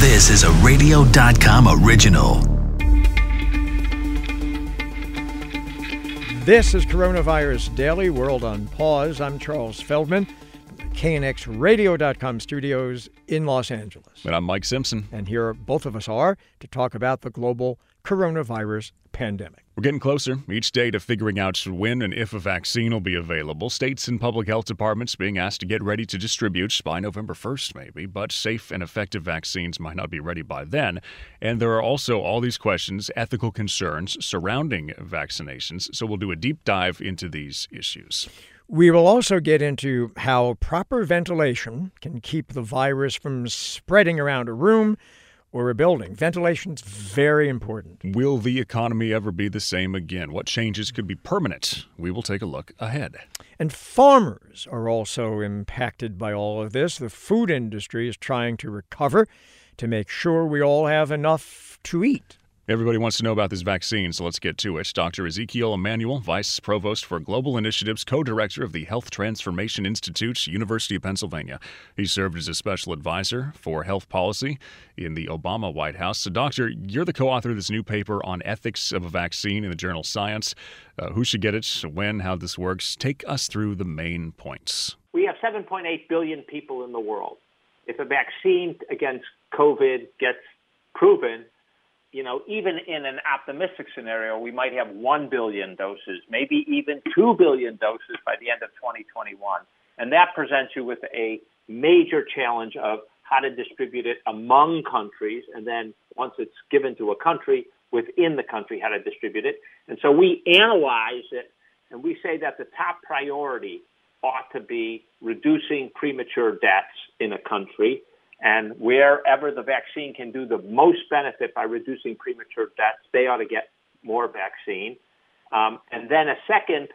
This is a radio.com original. This is Coronavirus Daily World on Pause. I'm Charles Feldman from the KNXRadio.com studios in Los Angeles. And I'm Mike Simpson. And here both of us are to talk about the global coronavirus pandemic. We're getting closer each day to figuring out when and if a vaccine will be available. States and public health departments being asked to get ready to distribute by November 1st, maybe, but safe and effective vaccines might not be ready by then. And there are also all these questions, ethical concerns surrounding vaccinations. So we'll do a deep dive into these issues. We will also get into how proper ventilation can keep the virus from spreading around a room or a building. Ventilation's very important. Will the economy ever be the same again? What changes could be permanent? We will take a look ahead. And farmers are also impacted by all of this. The food industry is trying to recover to make sure we all have enough to eat. Everybody wants to know about this vaccine, so let's get to it. Dr. Ezekiel Emanuel, Vice Provost for Global Initiatives, co director of the Health Transformation Institute, University of Pennsylvania. He served as a special advisor for health policy in the Obama White House. So, Doctor, you're the co author of this new paper on ethics of a vaccine in the journal Science. Uh, who should get it, when, how this works? Take us through the main points. We have 7.8 billion people in the world. If a vaccine against COVID gets proven, you know, even in an optimistic scenario, we might have 1 billion doses, maybe even 2 billion doses by the end of 2021. And that presents you with a major challenge of how to distribute it among countries. And then once it's given to a country, within the country, how to distribute it. And so we analyze it and we say that the top priority ought to be reducing premature deaths in a country and wherever the vaccine can do the most benefit by reducing premature deaths, they ought to get more vaccine. Um, and then a second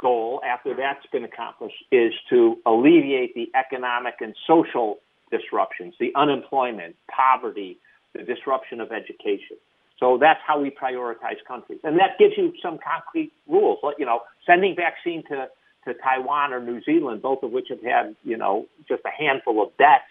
goal, after that's been accomplished, is to alleviate the economic and social disruptions, the unemployment, poverty, the disruption of education. So that's how we prioritize countries. And that gives you some concrete rules. You know, sending vaccine to, to Taiwan or New Zealand, both of which have had, you know, just a handful of deaths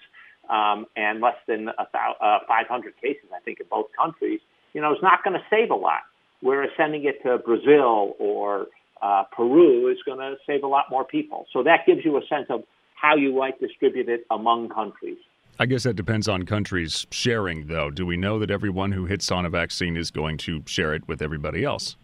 um, and less than a th- uh, 500 cases, I think, in both countries, you know, is not going to save a lot. Whereas sending it to Brazil or uh, Peru is going to save a lot more people. So that gives you a sense of how you might distribute it among countries. I guess that depends on countries sharing, though. Do we know that everyone who hits on a vaccine is going to share it with everybody else?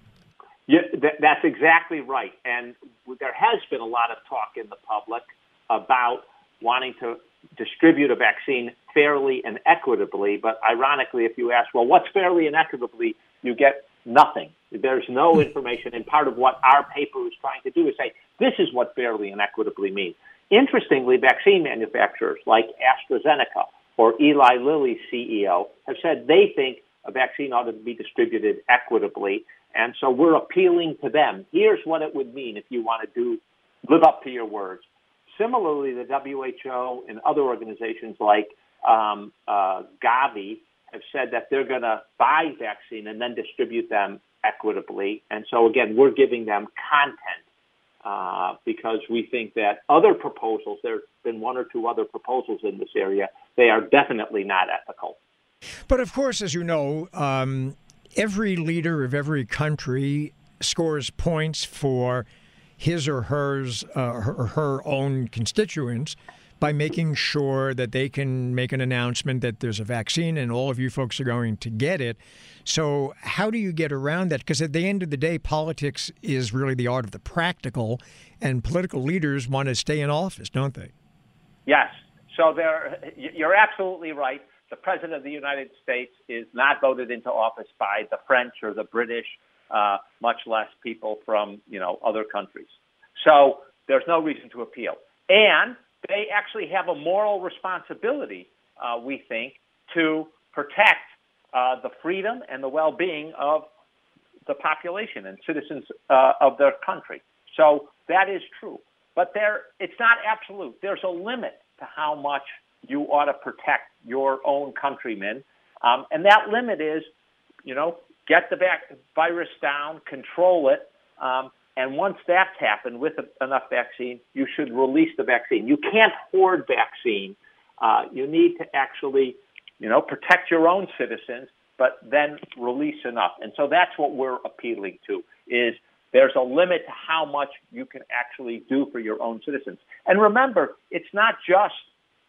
Yeah, th- that's exactly right. And there has been a lot of talk in the public about wanting to distribute a vaccine fairly and equitably. But ironically, if you ask, well, what's fairly and equitably, you get nothing. There's no hmm. information. And part of what our paper is trying to do is say, this is what fairly and equitably means. Interestingly, vaccine manufacturers like AstraZeneca or Eli Lilly's CEO have said they think a vaccine ought to be distributed equitably. And so we're appealing to them. Here's what it would mean if you want to do live up to your words. Similarly, the WHO and other organizations like um, uh, Gavi have said that they're going to buy vaccine and then distribute them equitably. And so, again, we're giving them content uh, because we think that other proposals, there have been one or two other proposals in this area, they are definitely not ethical. But of course, as you know, um, every leader of every country scores points for his or hers uh, her, her own constituents by making sure that they can make an announcement that there's a vaccine and all of you folks are going to get it. So, how do you get around that? Because at the end of the day, politics is really the art of the practical, and political leaders want to stay in office, don't they? Yes. So, you're absolutely right. The President of the United States is not voted into office by the French or the British uh, much less people from you know other countries. So there's no reason to appeal, and they actually have a moral responsibility, uh, we think, to protect uh, the freedom and the well-being of the population and citizens uh, of their country. So that is true, but there it's not absolute. There's a limit to how much you ought to protect your own countrymen, um, and that limit is, you know, get the virus down, control it, um, and once that's happened with enough vaccine, you should release the vaccine. You can't hoard vaccine. Uh, you need to actually you know, protect your own citizens, but then release enough. And so that's what we're appealing to is there's a limit to how much you can actually do for your own citizens. And remember, it's not just,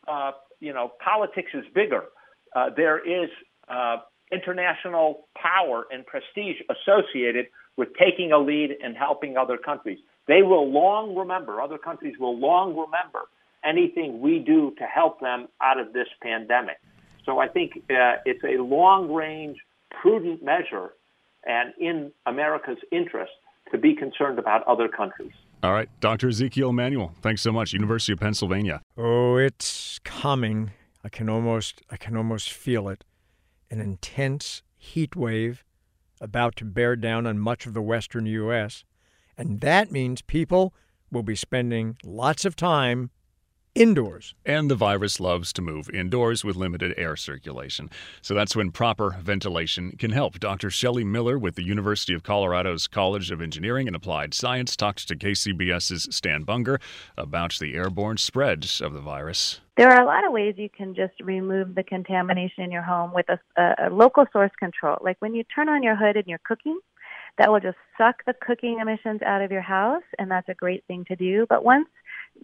uh, you know, politics is bigger. Uh, there is uh, international power and prestige associated with taking a lead and helping other countries. They will long remember, other countries will long remember anything we do to help them out of this pandemic. So I think uh, it's a long range, prudent measure and in America's interest to be concerned about other countries. All right, Dr. Ezekiel Emanuel, thanks so much. University of Pennsylvania. Oh, it's coming. I can almost I can almost feel it. An intense heat wave about to bear down on much of the western US, and that means people will be spending lots of time indoors. And the virus loves to move indoors with limited air circulation. So that's when proper ventilation can help. Dr. Shelley Miller with the University of Colorado's College of Engineering and Applied Science talked to KCBS's Stan Bunger about the airborne spread of the virus. There are a lot of ways you can just remove the contamination in your home with a, a, a local source control. Like when you turn on your hood and you're cooking, that will just suck the cooking emissions out of your house, and that's a great thing to do. But once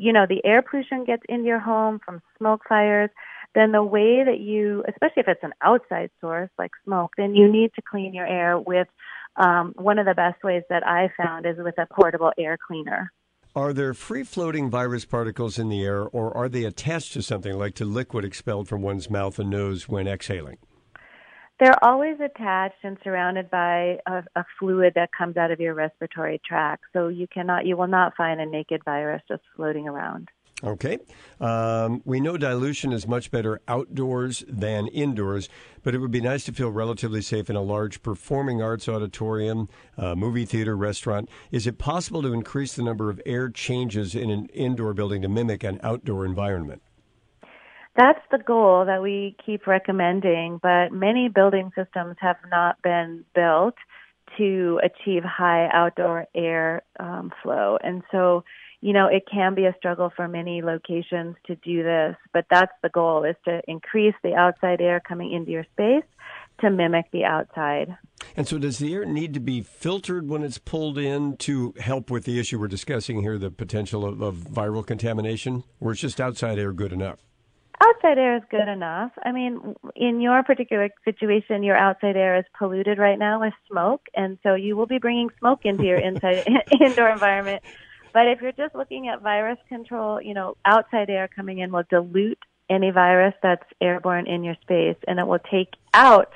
you know, the air pollution gets into your home from smoke fires, then the way that you, especially if it's an outside source like smoke, then you need to clean your air with um, one of the best ways that I found is with a portable air cleaner. Are there free floating virus particles in the air, or are they attached to something like to liquid expelled from one's mouth and nose when exhaling? They're always attached and surrounded by a, a, fluid that comes out of your respiratory tract. So you cannot, you will not find a naked virus just floating around. Okay. Um, we know dilution is much better outdoors than indoors, but it would be nice to feel relatively safe in a large performing arts auditorium, uh, movie theater, restaurant. Is it possible to increase the number of air changes in an indoor building to mimic an outdoor environment? That's the goal that we keep recommending, but many building systems have not been built to achieve high outdoor air um, flow. And so, you know, it can be a struggle for many locations to do this, but that's the goal is to increase the outside air coming into your space to mimic the outside. And so, does the air need to be filtered when it's pulled in to help with the issue we're discussing here, the potential of, of viral contamination, or is just outside air good enough? Outside air is good enough. I mean, in your particular situation, your outside air is polluted right now with smoke, and so you will be bringing smoke into your inside indoor environment. But if you're just looking at virus control, you know, outside air coming in will dilute any virus that's airborne in your space, and it will take out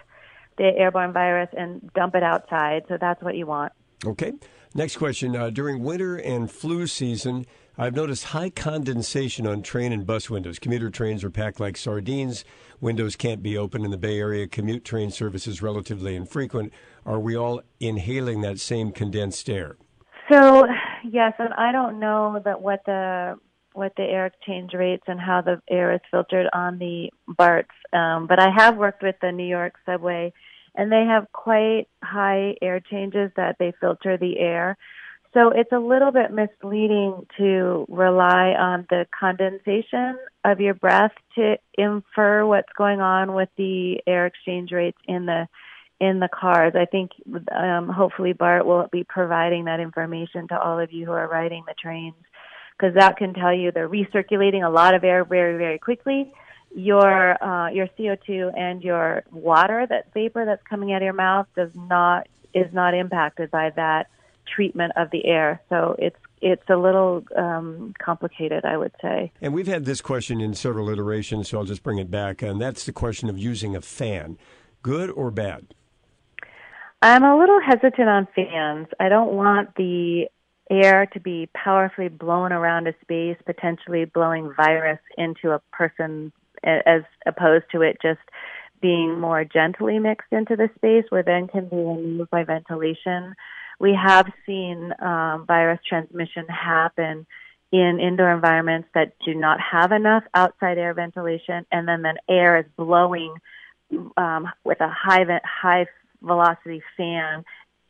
the airborne virus and dump it outside. So that's what you want. Okay. Next question. Uh, during winter and flu season, I've noticed high condensation on train and bus windows. Commuter trains are packed like sardines. Windows can't be open in the Bay Area. Commute train service is relatively infrequent. Are we all inhaling that same condensed air? So, yes, and I don't know that what the what the air exchange rates and how the air is filtered on the BARTs. Um, but I have worked with the New York subway, and they have quite high air changes that they filter the air. So it's a little bit misleading to rely on the condensation of your breath to infer what's going on with the air exchange rates in the in the cars. I think um, hopefully BART will be providing that information to all of you who are riding the trains because that can tell you they're recirculating a lot of air very very quickly. Your uh, your CO2 and your water, that vapor that's coming out of your mouth, does not is not impacted by that treatment of the air. So it's it's a little um, complicated, I would say. And we've had this question in several iterations, so I'll just bring it back. And that's the question of using a fan, good or bad? I'm a little hesitant on fans. I don't want the air to be powerfully blown around a space, potentially blowing virus into a person, as opposed to it just being more gently mixed into the space, where then can be removed by ventilation we have seen um, virus transmission happen in indoor environments that do not have enough outside air ventilation, and then the air is blowing um, with a high high velocity fan,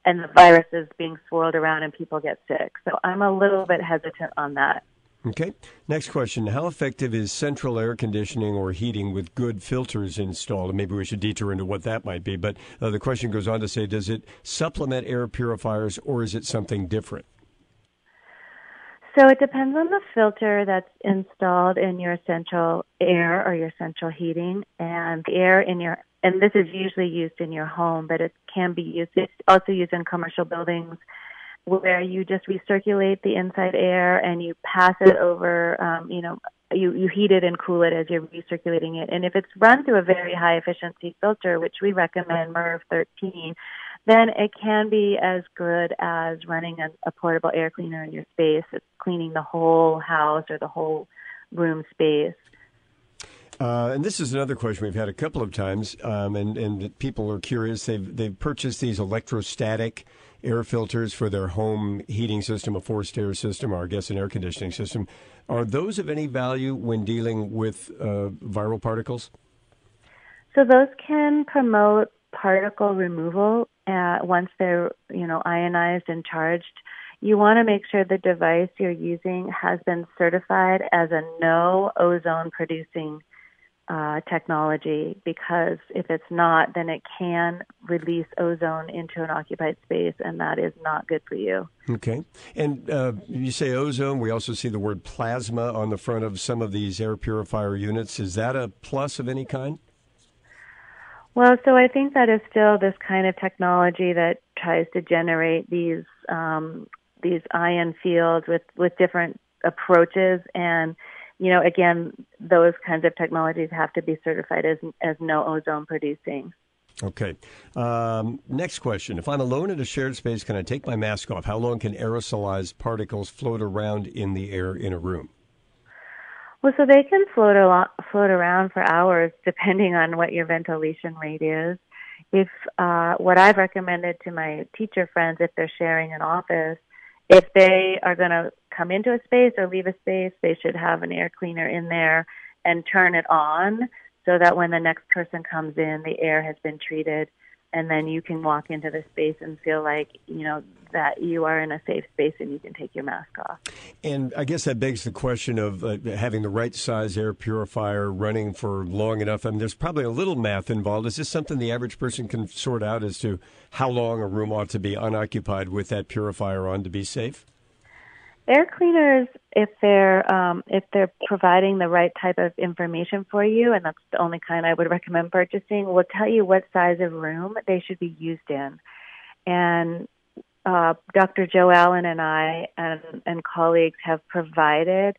and the virus is being swirled around, and people get sick. So I'm a little bit hesitant on that. Okay. Next question. How effective is central air conditioning or heating with good filters installed? And maybe we should detour into what that might be. But uh, the question goes on to say Does it supplement air purifiers or is it something different? So it depends on the filter that's installed in your central air or your central heating, and the air in your and this is usually used in your home, but it can be used. It's also used in commercial buildings where you just recirculate the inside air and you pass it over. Um, you know, you you heat it and cool it as you're recirculating it. And if it's run through a very high efficiency filter, which we recommend MERV 13, then it can be as good as running a, a portable air cleaner in your space. It's cleaning the whole house or the whole room space. Uh, and this is another question we've had a couple of times, um, and and people are curious. They've they've purchased these electrostatic air filters for their home heating system, a forced air system, or I guess an air conditioning system. Are those of any value when dealing with uh, viral particles? So those can promote particle removal uh, once they're you know ionized and charged. You want to make sure the device you're using has been certified as a no ozone producing uh, technology because if it's not, then it can release ozone into an occupied space, and that is not good for you. Okay. And uh, you say ozone. We also see the word plasma on the front of some of these air purifier units. Is that a plus of any kind? Well, so I think that is still this kind of technology that tries to generate these um, these ion fields with with different approaches and you know, again, those kinds of technologies have to be certified as as no ozone producing. Okay. Um, next question. If I'm alone in a shared space, can I take my mask off? How long can aerosolized particles float around in the air in a room? Well, so they can float float around for hours, depending on what your ventilation rate is. If uh, what I've recommended to my teacher friends, if they're sharing an office, if they are going to come into a space or leave a space, they should have an air cleaner in there and turn it on so that when the next person comes in, the air has been treated and then you can walk into the space and feel like, you know, that you are in a safe space and you can take your mask off. And I guess that begs the question of uh, having the right size air purifier running for long enough. I mean, there's probably a little math involved. Is this something the average person can sort out as to how long a room ought to be unoccupied with that purifier on to be safe? Air cleaners, if they're um, if they're providing the right type of information for you, and that's the only kind I would recommend purchasing, will tell you what size of room they should be used in. And uh, Dr. Joe Allen and I and, and colleagues have provided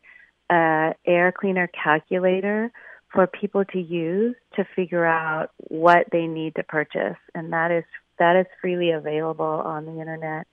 an air cleaner calculator for people to use to figure out what they need to purchase, and that is that is freely available on the internet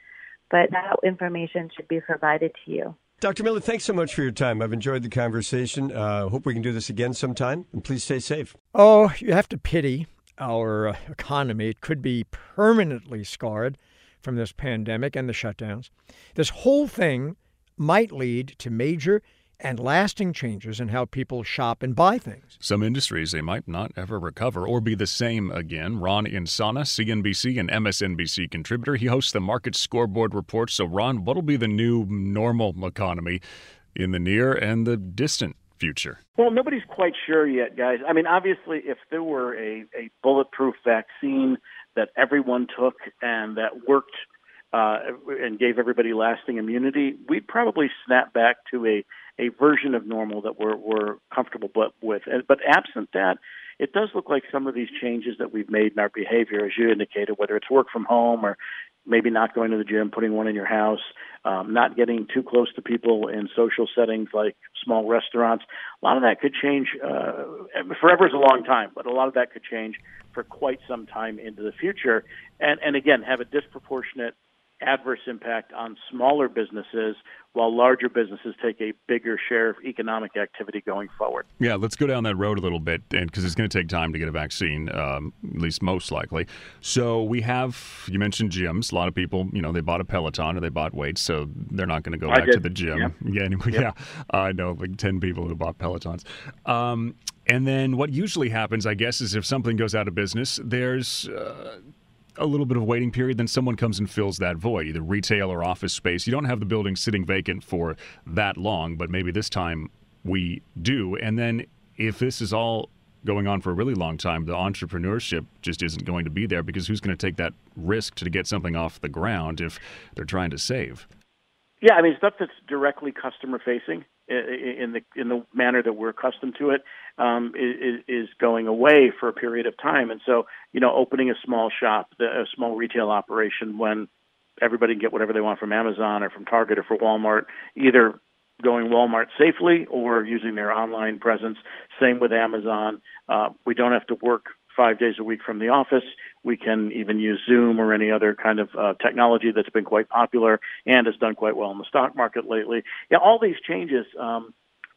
but that information should be provided to you. Dr. Miller, thanks so much for your time. I've enjoyed the conversation. Uh, hope we can do this again sometime, and please stay safe. Oh, you have to pity our uh, economy. It could be permanently scarred from this pandemic and the shutdowns. This whole thing might lead to major and lasting changes in how people shop and buy things. Some industries they might not ever recover or be the same again. Ron Insana, CNBC and MSNBC contributor, he hosts the Market Scoreboard Report. So, Ron, what'll be the new normal economy in the near and the distant future? Well, nobody's quite sure yet, guys. I mean, obviously, if there were a, a bulletproof vaccine that everyone took and that worked uh, and gave everybody lasting immunity, we'd probably snap back to a a version of normal that we're, we're comfortable with. But absent that, it does look like some of these changes that we've made in our behavior, as you indicated, whether it's work from home or maybe not going to the gym, putting one in your house, um, not getting too close to people in social settings like small restaurants. A lot of that could change. Uh, forever is a long time, but a lot of that could change for quite some time into the future. And, and again, have a disproportionate adverse impact on smaller businesses while larger businesses take a bigger share of economic activity going forward. Yeah, let's go down that road a little bit, and because it's going to take time to get a vaccine, um, at least most likely. So we have you mentioned gyms. A lot of people, you know, they bought a Peloton or they bought weights, so they're not going to go I back did. to the gym. Yep. Yeah, anyway, Yep. yeah, I know like ten people who bought Pelotons. Um, and then what usually happens, I guess, is if something goes out of business, there's uh, a little bit of waiting period, then someone comes and fills that void, either retail or office space. You don't have the building sitting vacant for that long, but maybe this time we do. And then if this is all going on for a really long time, the entrepreneurship just isn't going to be there because who's going to take that risk to get something off the ground if they're trying to save? Yeah, I mean stuff that's directly customer facing in the in the manner that we're accustomed to it um, is, is going away for a period of time, and so you know opening a small shop, a small retail operation when everybody can get whatever they want from Amazon or from Target or from Walmart, either going Walmart safely or using their online presence. Same with Amazon. Uh, we don't have to work five days a week from the office. We can even use Zoom or any other kind of uh, technology that's been quite popular and has done quite well in the stock market lately. Yeah, all these changes, um,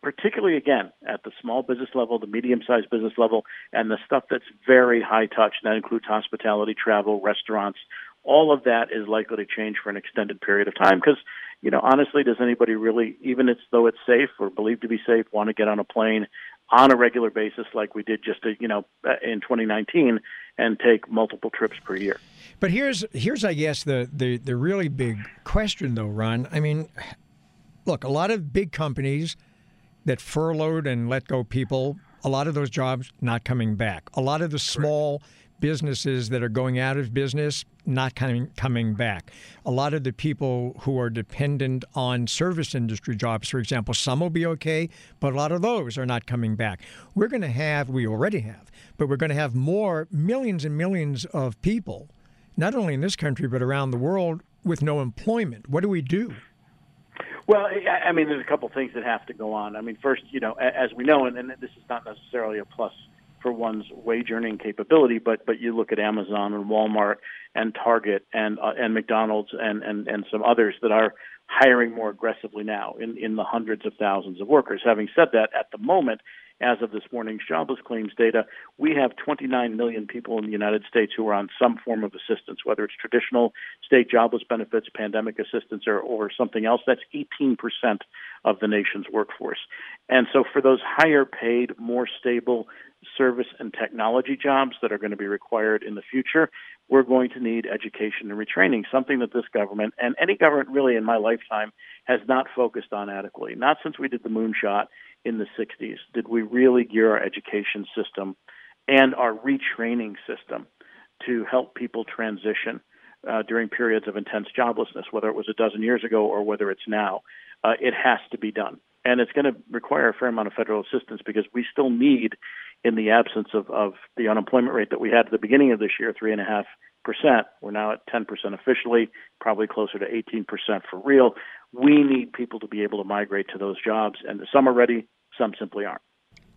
particularly again at the small business level, the medium sized business level, and the stuff that's very high touch, and that includes hospitality, travel, restaurants. All of that is likely to change for an extended period of time because you know, honestly, does anybody really, even as though it's safe or believed to be safe, want to get on a plane on a regular basis like we did just, you know, in 2019 and take multiple trips per year? But here's here's I guess the the the really big question though, Ron. I mean, look, a lot of big companies that furloughed and let go people, a lot of those jobs not coming back. A lot of the small businesses that are going out of business not coming coming back. A lot of the people who are dependent on service industry jobs, for example, some will be okay, but a lot of those are not coming back. We're going to have, we already have, but we're going to have more millions and millions of people, not only in this country but around the world, with no employment. What do we do? Well, I mean, there's a couple things that have to go on. I mean, first, you know, as we know, and, and this is not necessarily a plus for one's wage earning capability, but but you look at Amazon and Walmart and Target and uh, and McDonald's and, and and some others that are hiring more aggressively now in in the hundreds of thousands of workers. Having said that, at the moment, as of this morning's jobless claims data, we have 29 million people in the United States who are on some form of assistance, whether it's traditional state jobless benefits, pandemic assistance, or, or something else. That's 18% of the nation's workforce. And so, for those higher paid, more stable, service and technology jobs that are going to be required in the future, we're going to need education and retraining, something that this government and any government really in my lifetime has not focused on adequately. Not since we did the moonshot in the 60s did we really gear our education system and our retraining system to help people transition uh, during periods of intense joblessness, whether it was a dozen years ago or whether it's now. Uh, it has to be done. And it's going to require a fair amount of federal assistance because we still need in the absence of, of the unemployment rate that we had at the beginning of this year, three and a half percent. We're now at 10% officially, probably closer to 18% for real. We need people to be able to migrate to those jobs, and some are ready, some simply aren't.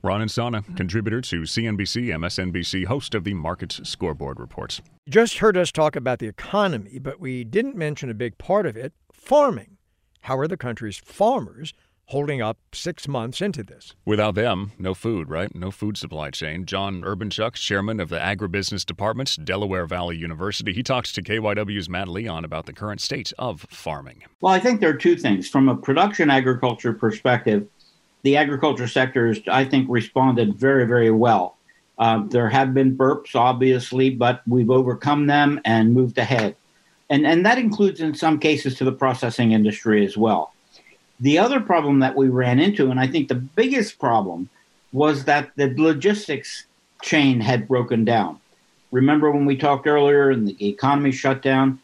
Ron Insana, contributor to CNBC, MSNBC, host of the Markets Scoreboard Reports. You just heard us talk about the economy, but we didn't mention a big part of it farming. How are the country's farmers holding up six months into this. Without them, no food, right? No food supply chain. John Urbanchuk, chairman of the Agribusiness Department, Delaware Valley University, he talks to KYW's Matt Leon about the current state of farming. Well, I think there are two things. From a production agriculture perspective, the agriculture sector has, I think, responded very, very well. Uh, there have been burps, obviously, but we've overcome them and moved ahead. And, and that includes, in some cases, to the processing industry as well. The other problem that we ran into, and I think the biggest problem, was that the logistics chain had broken down. Remember when we talked earlier and the economy shut down?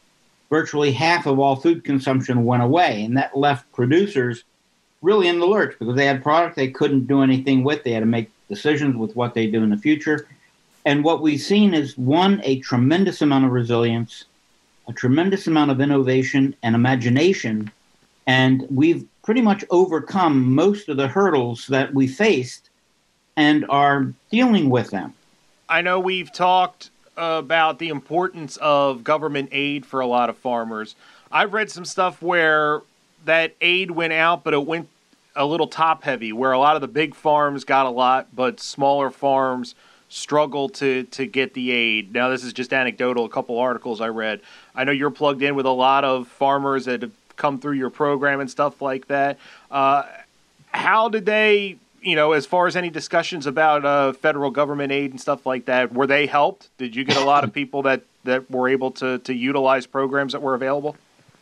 Virtually half of all food consumption went away, and that left producers really in the lurch because they had product they couldn't do anything with. They had to make decisions with what they do in the future. And what we've seen is one, a tremendous amount of resilience, a tremendous amount of innovation and imagination. And we've pretty much overcome most of the hurdles that we faced and are dealing with them. I know we've talked about the importance of government aid for a lot of farmers. I've read some stuff where that aid went out, but it went a little top heavy, where a lot of the big farms got a lot, but smaller farms struggle to to get the aid. Now, this is just anecdotal. A couple articles I read. I know you're plugged in with a lot of farmers that have come through your program and stuff like that. Uh, how did they, you know, as far as any discussions about uh, federal government aid and stuff like that, were they helped? Did you get a lot of people that that were able to, to utilize programs that were available?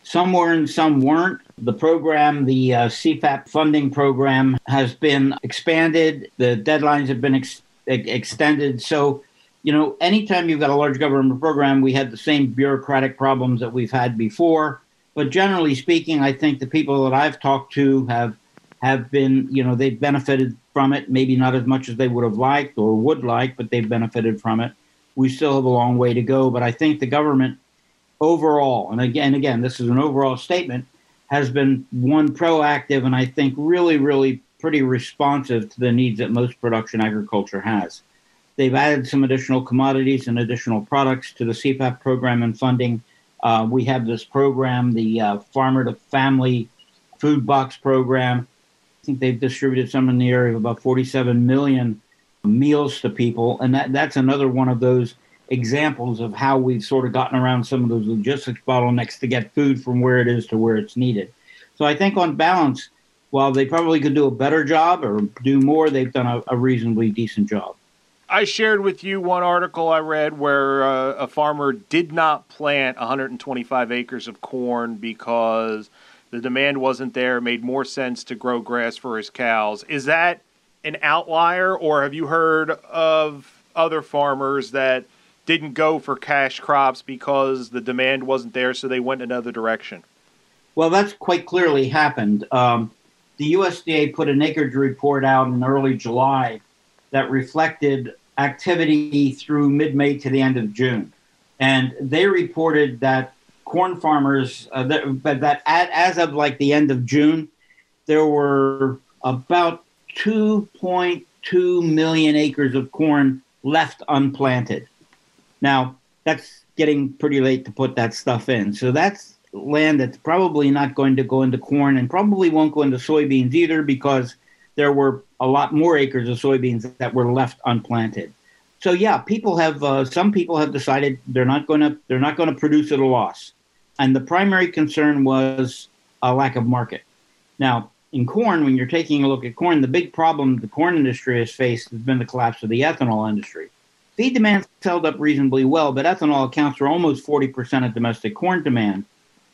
Some were and some weren't. The program, the uh, CFAP funding program, has been expanded. The deadlines have been ex- extended. So, you know, anytime you've got a large government program, we had the same bureaucratic problems that we've had before. But generally speaking, I think the people that I've talked to have have been, you know, they've benefited from it. Maybe not as much as they would have liked or would like, but they've benefited from it. We still have a long way to go, but I think the government overall, and again, again, this is an overall statement, has been one proactive and I think really, really pretty responsive to the needs that most production agriculture has. They've added some additional commodities and additional products to the CFAP program and funding. Uh, we have this program, the uh, Farmer to Family Food Box Program. I think they've distributed some in the area of about 47 million meals to people, and that, that's another one of those examples of how we've sort of gotten around some of those logistics bottlenecks to get food from where it is to where it's needed. So I think on balance, while they probably could do a better job or do more, they've done a, a reasonably decent job. I shared with you one article I read where uh, a farmer did not plant 125 acres of corn because the demand wasn't there. It made more sense to grow grass for his cows. Is that an outlier, or have you heard of other farmers that didn't go for cash crops because the demand wasn't there, so they went another direction? Well, that's quite clearly happened. Um, the USDA put an acreage report out in early July that reflected activity through mid May to the end of June. And they reported that corn farmers, uh, that, that at, as of like the end of June, there were about 2.2 million acres of corn left unplanted. Now, that's getting pretty late to put that stuff in. So that's land that's probably not going to go into corn and probably won't go into soybeans either because there were a lot more acres of soybeans that were left unplanted. So yeah, people have uh, some people have decided they're not going to they're not going to produce at a loss, and the primary concern was a lack of market. Now, in corn, when you're taking a look at corn, the big problem the corn industry has faced has been the collapse of the ethanol industry. Feed demand held up reasonably well, but ethanol accounts for almost 40% of domestic corn demand.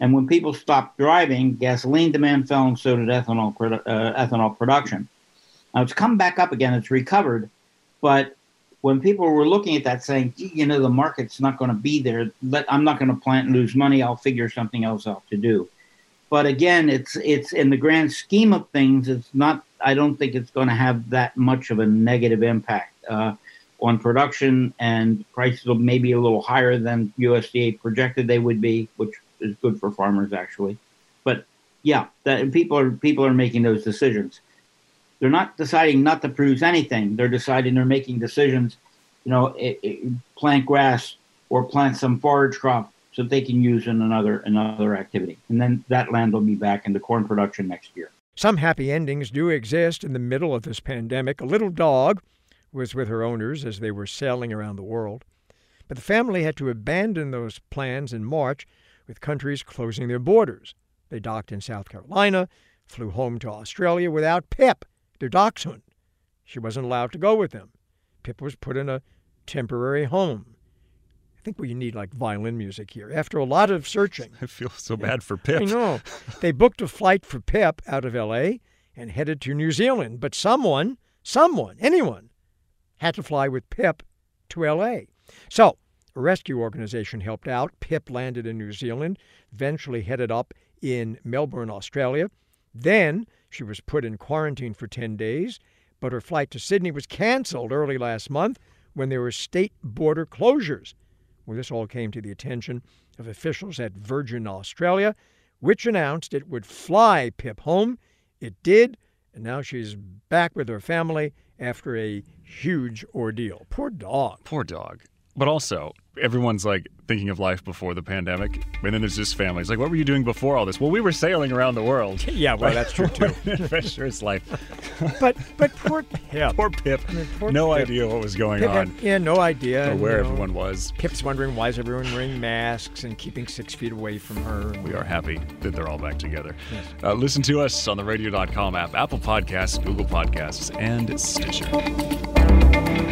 And when people stopped driving, gasoline demand fell, and so did ethanol, uh, ethanol production. Now it's come back up again, it's recovered, but when people were looking at that saying, you know, the market's not going to be there, but I'm not going to plant and lose money, I'll figure something else out to do. But again, it's it's in the grand scheme of things, it's not. I don't think it's going to have that much of a negative impact. Uh, on production, and prices will maybe a little higher than USDA projected they would be, which is good for farmers actually. But yeah, that people are people are making those decisions. They're not deciding not to produce anything. They're deciding they're making decisions. You know, it, it, plant grass or plant some forage crop so they can use in another another activity, and then that land will be back into corn production next year. Some happy endings do exist in the middle of this pandemic. A little dog was with her owners as they were sailing around the world. But the family had to abandon those plans in March with countries closing their borders. They docked in South Carolina, flew home to Australia without Pip, their dachshund. She wasn't allowed to go with them. Pip was put in a temporary home. I think we need like violin music here. After a lot of searching, I feel so bad for Pip. I know. they booked a flight for Pip out of L.A. and headed to New Zealand. But someone, someone, anyone, had to fly with Pip to L.A. So a rescue organization helped out. Pip landed in New Zealand, eventually headed up in Melbourne, Australia. Then she was put in quarantine for 10 days, but her flight to Sydney was canceled early last month when there were state border closures. Well, this all came to the attention of officials at Virgin Australia, which announced it would fly Pip home. It did, and now she's back with her family after a huge ordeal. Poor dog. Poor dog. But also, everyone's like thinking of life before the pandemic, and then there's just families like, what were you doing before all this? Well, we were sailing around the world. yeah, well, that's true too. adventurous life. but but poor Pip. Poor Pip. I mean, poor no Pip. idea what was going Pip on. Had, yeah, no idea. Or where you know, everyone was. Pip's wondering why is everyone wearing masks and keeping six feet away from her. We are happy that they're all back together. Yes. Uh, listen to us on the radio.com app, Apple Podcasts, Google Podcasts, and Stitcher.